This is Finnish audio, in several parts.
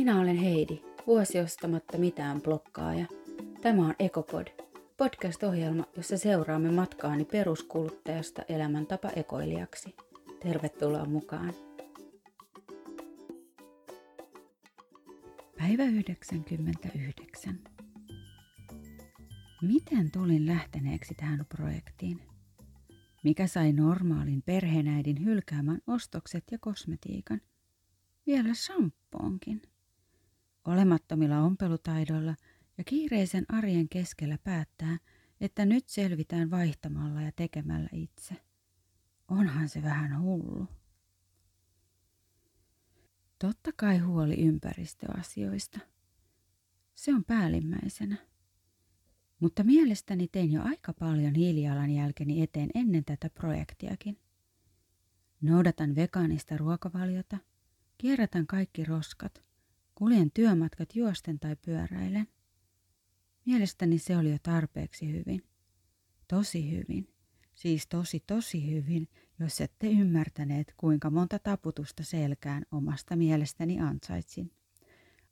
Minä olen Heidi, vuosi ostamatta mitään blokkaaja. Tämä on Ekopod, podcast-ohjelma, jossa seuraamme matkaani peruskuluttajasta elämäntapa ekoilijaksi. Tervetuloa mukaan. Päivä 99. Miten tulin lähteneeksi tähän projektiin? Mikä sai normaalin perheenäidin hylkäämään ostokset ja kosmetiikan? Vielä shampoonkin. Olemattomilla ompelutaidoilla ja kiireisen arjen keskellä päättää, että nyt selvitään vaihtamalla ja tekemällä itse. Onhan se vähän hullu. Totta kai huoli ympäristöasioista. Se on päällimmäisenä. Mutta mielestäni tein jo aika paljon hiilijalanjälkeni eteen ennen tätä projektiakin. Noudatan vegaanista ruokavaliota, kierrätän kaikki roskat, kuljen työmatkat juosten tai pyöräilen. Mielestäni se oli jo tarpeeksi hyvin. Tosi hyvin. Siis tosi tosi hyvin, jos ette ymmärtäneet, kuinka monta taputusta selkään omasta mielestäni ansaitsin.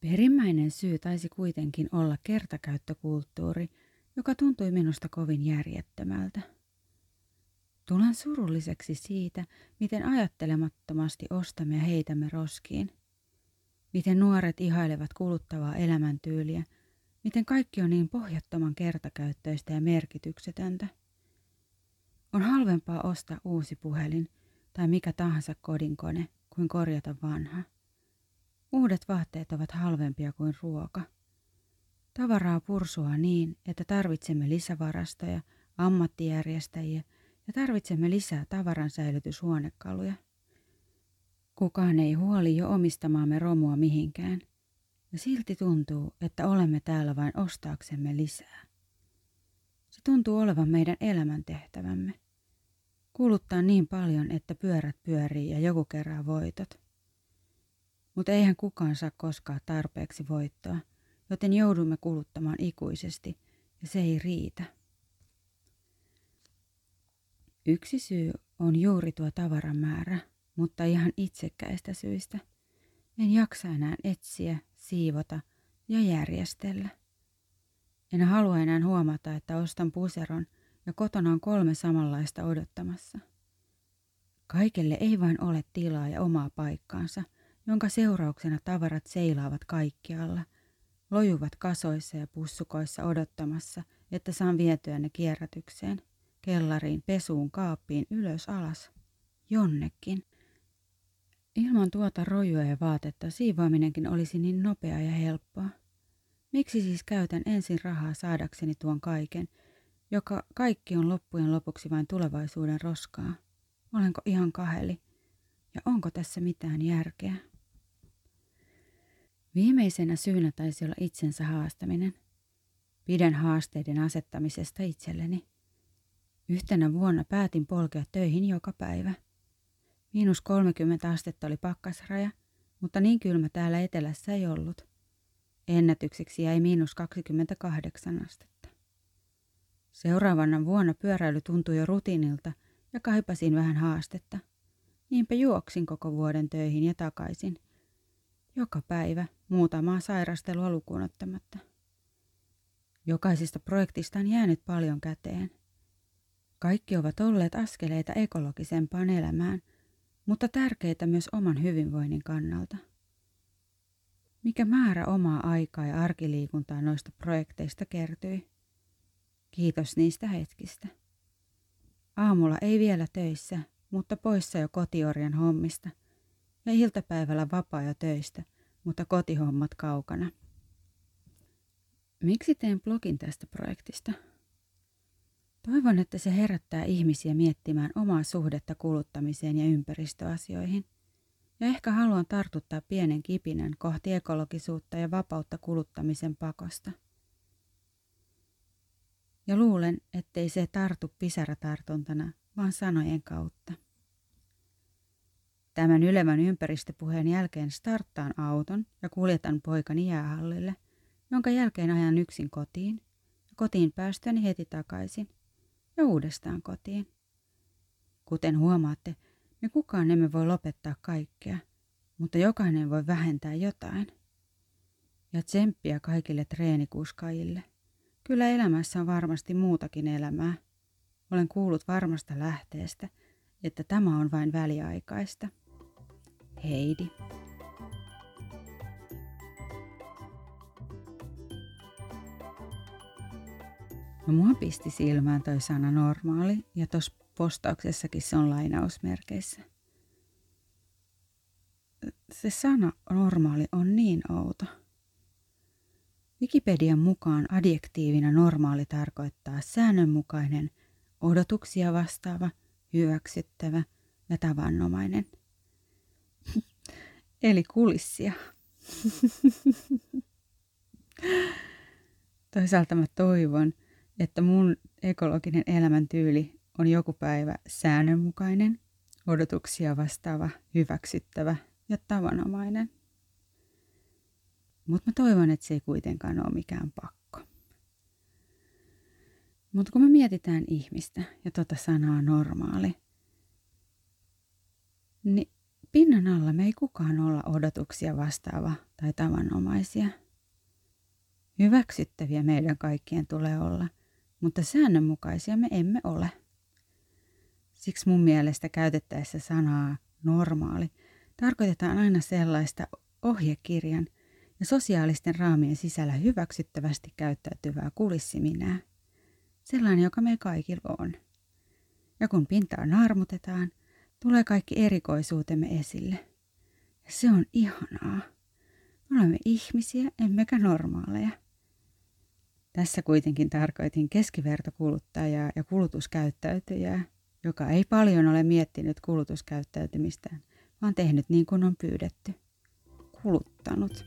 Perimmäinen syy taisi kuitenkin olla kertakäyttökulttuuri, joka tuntui minusta kovin järjettömältä. Tulen surulliseksi siitä, miten ajattelemattomasti ostamme ja heitämme roskiin. Miten nuoret ihailevat kuluttavaa elämäntyyliä, miten kaikki on niin pohjattoman kertakäyttöistä ja merkityksetöntä. On halvempaa ostaa uusi puhelin tai mikä tahansa kodinkone kuin korjata vanha. Uudet vaatteet ovat halvempia kuin ruoka. Tavaraa pursua niin, että tarvitsemme lisävarastoja, ammattijärjestäjiä ja tarvitsemme lisää tavaran säilytyshuonekaluja. Kukaan ei huoli jo omistamaamme romua mihinkään, ja silti tuntuu, että olemme täällä vain ostaaksemme lisää. Se tuntuu olevan meidän elämäntehtävämme. Kuluttaa niin paljon, että pyörät pyörii ja joku kerää voitot. Mutta eihän kukaan saa koskaan tarpeeksi voittoa, joten joudumme kuluttamaan ikuisesti, ja se ei riitä. Yksi syy on juuri tuo tavaramäärä, mutta ihan itsekkäistä syistä. En jaksa enää etsiä, siivota ja järjestellä. En halua enää huomata, että ostan puseron ja kotona on kolme samanlaista odottamassa. Kaikelle ei vain ole tilaa ja omaa paikkaansa, jonka seurauksena tavarat seilaavat kaikkialla, lojuvat kasoissa ja pussukoissa odottamassa, että saan vietyä ne kierrätykseen, kellariin, pesuun, kaappiin, ylös, alas, jonnekin. Ilman tuota rojua ja vaatetta siivoaminenkin olisi niin nopea ja helppoa. Miksi siis käytän ensin rahaa saadakseni tuon kaiken, joka kaikki on loppujen lopuksi vain tulevaisuuden roskaa? Olenko ihan kaheli? Ja onko tässä mitään järkeä? Viimeisenä syynä taisi olla itsensä haastaminen. Pidän haasteiden asettamisesta itselleni. Yhtenä vuonna päätin polkea töihin joka päivä. Miinus 30 astetta oli pakkasraja, mutta niin kylmä täällä etelässä ei ollut. Ennätykseksi jäi miinus 28 astetta. Seuraavana vuonna pyöräily tuntui jo rutiinilta ja kaipasin vähän haastetta. Niinpä juoksin koko vuoden töihin ja takaisin. Joka päivä muutamaa sairastelua lukuun ottamatta. Jokaisesta projektista on jäänyt paljon käteen. Kaikki ovat olleet askeleita ekologisempaan elämään, mutta tärkeitä myös oman hyvinvoinnin kannalta. Mikä määrä omaa aikaa ja arkiliikuntaa noista projekteista kertyi? Kiitos niistä hetkistä. Aamulla ei vielä töissä, mutta poissa jo kotiorjan hommista ja iltapäivällä vapaa jo töistä, mutta kotihommat kaukana. Miksi teen blogin tästä projektista? Toivon, että se herättää ihmisiä miettimään omaa suhdetta kuluttamiseen ja ympäristöasioihin. Ja ehkä haluan tartuttaa pienen kipinän kohti ekologisuutta ja vapautta kuluttamisen pakosta. Ja luulen, ettei se tartu pisaratartuntana, vaan sanojen kautta. Tämän ylevän ympäristöpuheen jälkeen starttaan auton ja kuljetan poikani jäähallille, jonka jälkeen ajan yksin kotiin ja kotiin päästöni heti takaisin ja uudestaan kotiin. Kuten huomaatte, me kukaan emme voi lopettaa kaikkea, mutta jokainen voi vähentää jotain. Ja tsemppiä kaikille treenikuskajille. Kyllä elämässä on varmasti muutakin elämää. Olen kuullut varmasta lähteestä, että tämä on vain väliaikaista. Heidi. No mua pisti silmään toi sana normaali ja tuossa postauksessakin se on lainausmerkeissä. Se sana normaali on niin outo. Wikipedian mukaan adjektiivina normaali tarkoittaa säännönmukainen, odotuksia vastaava, hyväksyttävä ja tavannomainen. Eli kulissia. Toisaalta mä toivon, että mun ekologinen elämäntyyli on joku päivä säännönmukainen, odotuksia vastaava, hyväksyttävä ja tavanomainen. Mutta mä toivon, että se ei kuitenkaan ole mikään pakko. Mutta kun me mietitään ihmistä ja tota sanaa normaali, niin pinnan alla me ei kukaan olla odotuksia vastaava tai tavanomaisia. Hyväksyttäviä meidän kaikkien tulee olla, mutta säännönmukaisia me emme ole. Siksi mun mielestä käytettäessä sanaa normaali tarkoitetaan aina sellaista ohjekirjan ja sosiaalisten raamien sisällä hyväksyttävästi käyttäytyvää kulissiminää. Sellainen, joka me kaikilla on. Ja kun pintaa naarmutetaan, tulee kaikki erikoisuutemme esille. Ja se on ihanaa. Me olemme ihmisiä, emmekä normaaleja. Tässä kuitenkin tarkoitin keskivertokuluttajaa ja kulutuskäyttäytyjää, joka ei paljon ole miettinyt kulutuskäyttäytymistään, vaan tehnyt niin kuin on pyydetty. Kuluttanut.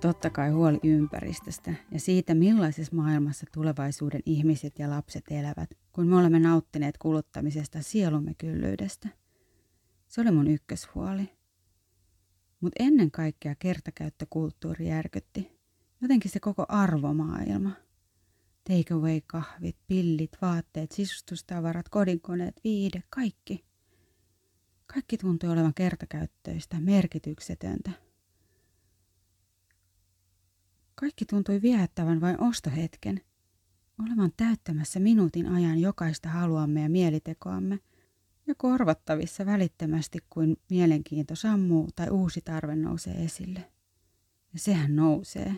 Totta kai huoli ympäristöstä ja siitä, millaisessa maailmassa tulevaisuuden ihmiset ja lapset elävät, kun me olemme nauttineet kuluttamisesta sielumme kyllyydestä. Se oli mun ykköshuoli. Mutta ennen kaikkea kertakäyttökulttuuri järkytti. Jotenkin se koko arvomaailma. Takeaway kahvit, pillit, vaatteet, sisustustavarat, kodinkoneet, viide, kaikki. Kaikki tuntui olevan kertakäyttöistä, merkityksetöntä – kaikki tuntui viehättävän vain ostohetken, olevan täyttämässä minuutin ajan jokaista haluamme ja mielitekoamme ja korvattavissa välittömästi kuin mielenkiinto sammuu tai uusi tarve nousee esille. Ja sehän nousee.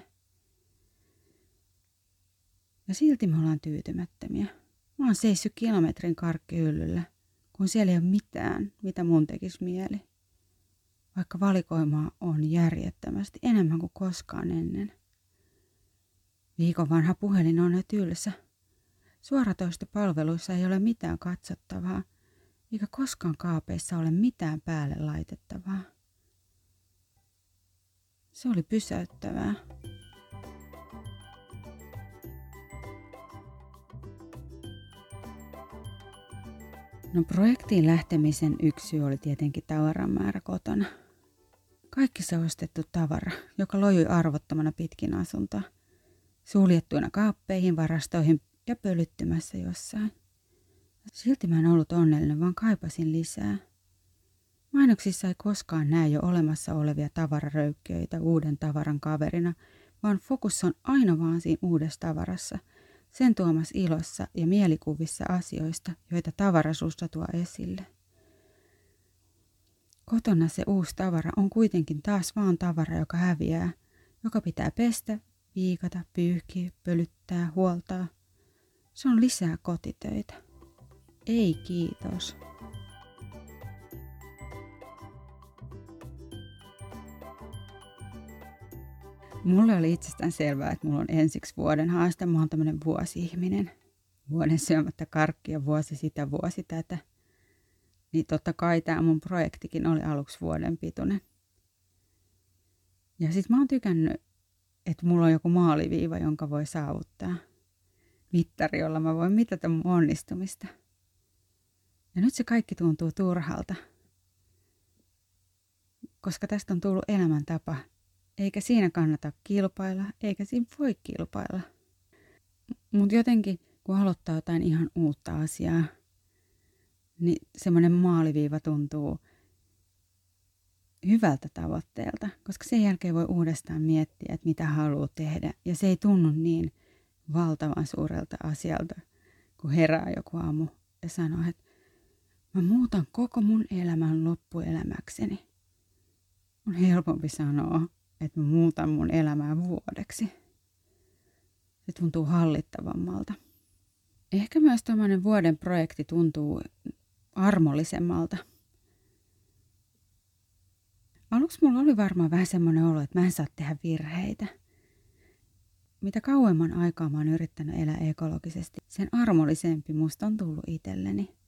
Ja silti me ollaan tyytymättömiä. Mä oon seissyt kilometrin karkkihyllyllä, kun siellä ei ole mitään, mitä mun tekisi mieli. Vaikka valikoimaa on järjettömästi enemmän kuin koskaan ennen. Viikon vanha puhelin on jo tylsä. Suoratoistopalveluissa ei ole mitään katsottavaa, eikä koskaan kaapeissa ole mitään päälle laitettavaa. Se oli pysäyttävää. No projektiin lähtemisen yksi oli tietenkin tavaran määrä kotona. Kaikki se ostettu tavara, joka lojui arvottomana pitkin asuntoa – suljettuina kaappeihin, varastoihin ja pölyttymässä jossain. Silti mä en ollut onnellinen, vaan kaipasin lisää. Mainoksissa ei koskaan näe jo olemassa olevia tavararöykköitä uuden tavaran kaverina, vaan fokus on aina vaan siinä uudessa tavarassa, sen tuomassa ilossa ja mielikuvissa asioista, joita tavarasusta tuo esille. Kotona se uusi tavara on kuitenkin taas vaan tavara, joka häviää, joka pitää pestä viikata, pyyhkiä, pölyttää, huoltaa. Se on lisää kotitöitä. Ei kiitos. Mulle oli itsestään selvää, että mulla on ensiksi vuoden haaste. Mä oon tämmönen vuosi-ihminen. Vuoden syömättä karkkia, vuosi sitä, vuosi tätä. Niin totta kai tämä mun projektikin oli aluksi vuoden pituinen. Ja sit mä oon tykännyt että mulla on joku maaliviiva, jonka voi saavuttaa. Mittari, jolla mä voin mitata mun onnistumista. Ja nyt se kaikki tuntuu turhalta. Koska tästä on tullut elämäntapa, eikä siinä kannata kilpailla, eikä siinä voi kilpailla. Mutta jotenkin, kun aloittaa jotain ihan uutta asiaa, niin semmoinen maaliviiva tuntuu hyvältä tavoitteelta, koska sen jälkeen voi uudestaan miettiä, että mitä haluaa tehdä. Ja se ei tunnu niin valtavan suurelta asialta, kun herää joku aamu ja sanoo, että mä muutan koko mun elämän loppuelämäkseni. On helpompi sanoa, että mä muutan mun elämää vuodeksi. Se tuntuu hallittavammalta. Ehkä myös tämmöinen vuoden projekti tuntuu armollisemmalta. Aluksi mulla oli varmaan vähän semmoinen olo, että mä en saa tehdä virheitä. Mitä kauemman aikaa mä oon yrittänyt elää ekologisesti, sen armollisempi musta on tullut itselleni.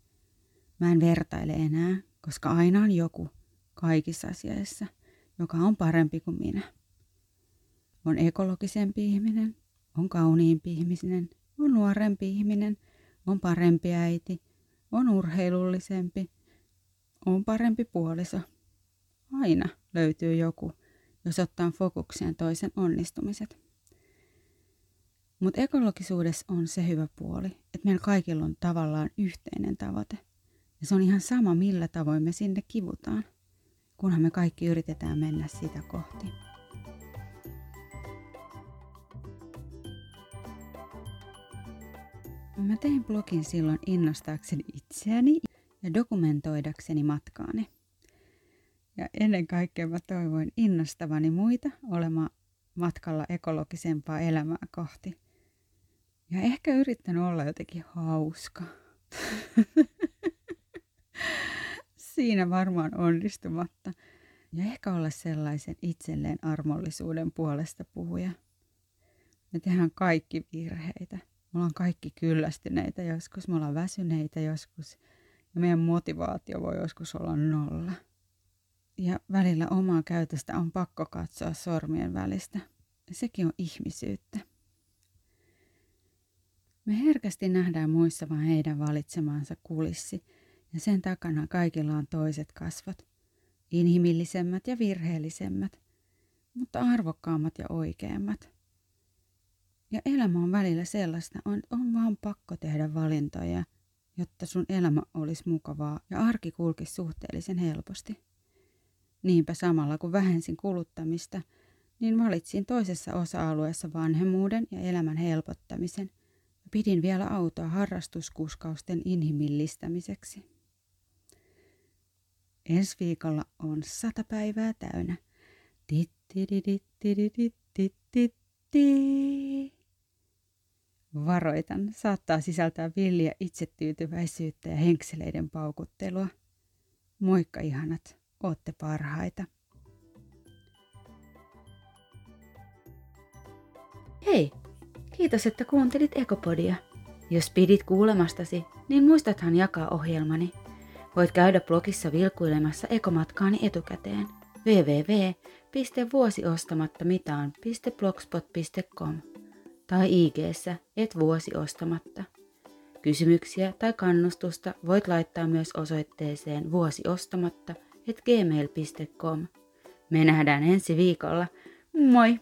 Mä en vertaile enää, koska aina on joku kaikissa asioissa, joka on parempi kuin minä. On ekologisempi ihminen, on kauniimpi ihminen, on nuorempi ihminen, on parempi äiti, on urheilullisempi, on parempi puoliso. Aina löytyy joku, jos ottaa fokukseen toisen onnistumiset. Mutta ekologisuudessa on se hyvä puoli, että meillä kaikilla on tavallaan yhteinen tavoite. Ja se on ihan sama, millä tavoin me sinne kivutaan, kunhan me kaikki yritetään mennä sitä kohti. Mä tein blogin silloin innostaakseni itseäni ja dokumentoidakseni matkaani. Ja ennen kaikkea mä toivoin innostavani muita olemaan matkalla ekologisempaa elämää kohti. Ja ehkä yrittänyt olla jotenkin hauska. Siinä varmaan onnistumatta. Ja ehkä olla sellaisen itselleen armollisuuden puolesta puhuja. Me tehdään kaikki virheitä. Me ollaan kaikki kyllästyneitä joskus, me ollaan väsyneitä joskus ja meidän motivaatio voi joskus olla nolla. Ja välillä omaa käytöstä on pakko katsoa sormien välistä. Sekin on ihmisyyttä. Me herkästi nähdään muissa vain heidän valitsemansa kulissi, ja sen takana kaikilla on toiset kasvot. Inhimillisemmät ja virheellisemmät, mutta arvokkaammat ja oikeammat. Ja elämä on välillä sellaista, on, on vaan pakko tehdä valintoja, jotta sun elämä olisi mukavaa ja arki kulkisi suhteellisen helposti. Niinpä samalla kun vähensin kuluttamista, niin valitsin toisessa osa-alueessa vanhemmuuden ja elämän helpottamisen pidin vielä autoa harrastuskuskausten inhimillistämiseksi. Ensi viikolla on sata päivää täynnä. Varoitan, saattaa sisältää villiä itsetyytyväisyyttä ja henkseleiden paukuttelua. Moikka ihanat, ootte parhaita. Hei, kiitos että kuuntelit Ekopodia. Jos pidit kuulemastasi, niin muistathan jakaa ohjelmani. Voit käydä blogissa vilkuilemassa ekomatkaani etukäteen www.vuosiostamattamitaan.blogspot.com tai ig et vuosi ostamatta. Kysymyksiä tai kannustusta voit laittaa myös osoitteeseen vuosiostamatta et gmail.com. Me nähdään ensi viikolla. Moi!